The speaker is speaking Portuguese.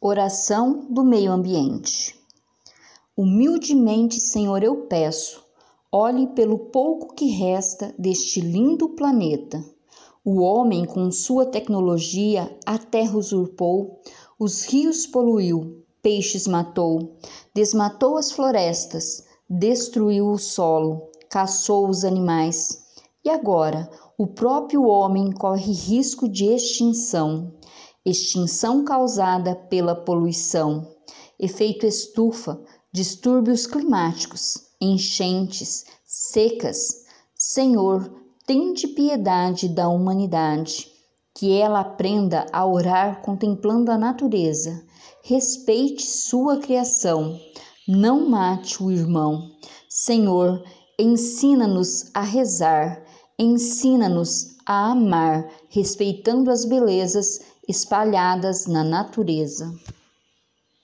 Oração do meio ambiente. Humildemente, Senhor, eu peço, olhe pelo pouco que resta deste lindo planeta. O homem, com sua tecnologia, a terra usurpou, os rios poluiu, peixes matou, desmatou as florestas, destruiu o solo, caçou os animais. E agora, o próprio homem corre risco de extinção extinção causada pela poluição, efeito estufa, distúrbios climáticos, enchentes, secas. Senhor, tende piedade da humanidade, que ela aprenda a orar contemplando a natureza, respeite sua criação, não mate o irmão. Senhor, ensina-nos a rezar, ensina-nos a amar, respeitando as belezas espalhadas na natureza.